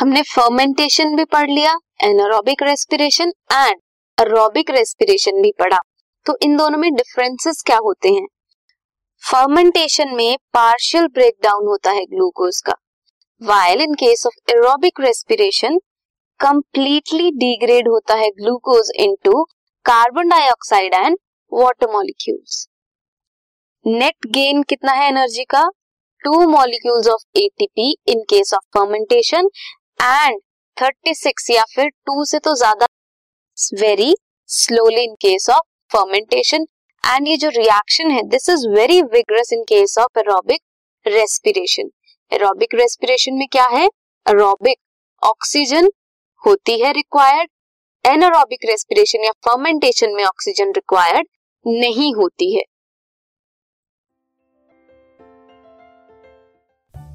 हमने फर्मेंटेशन भी पढ़ लिया anaerobic respiration and aerobic respiration भी पढ़ा। तो इन दोनों में डिफरेंसेस क्या होते हैं? फर्मेंटेशन में पार्शियल ब्रेकडाउन होता है ग्लूकोज का while in case of aerobic respiration completely degrade होता है glucose into carbon dioxide and water molecules net gain कितना है एनर्जी का? Two molecules of ATP in case of fermentation and 36 या फिर टू से तो ज़्यादा very slowly in case of fermentation and ये जो रिएक्शन है this is very vigorous in case of aerobic respiration aerobic respiration में क्या है? एरोबिक ऑक्सीजन होती है रिक्वायर्ड एनारोबिक रेस्पिरेशन या फर्मेंटेशन में ऑक्सीजन रिक्वायर्ड नहीं होती है।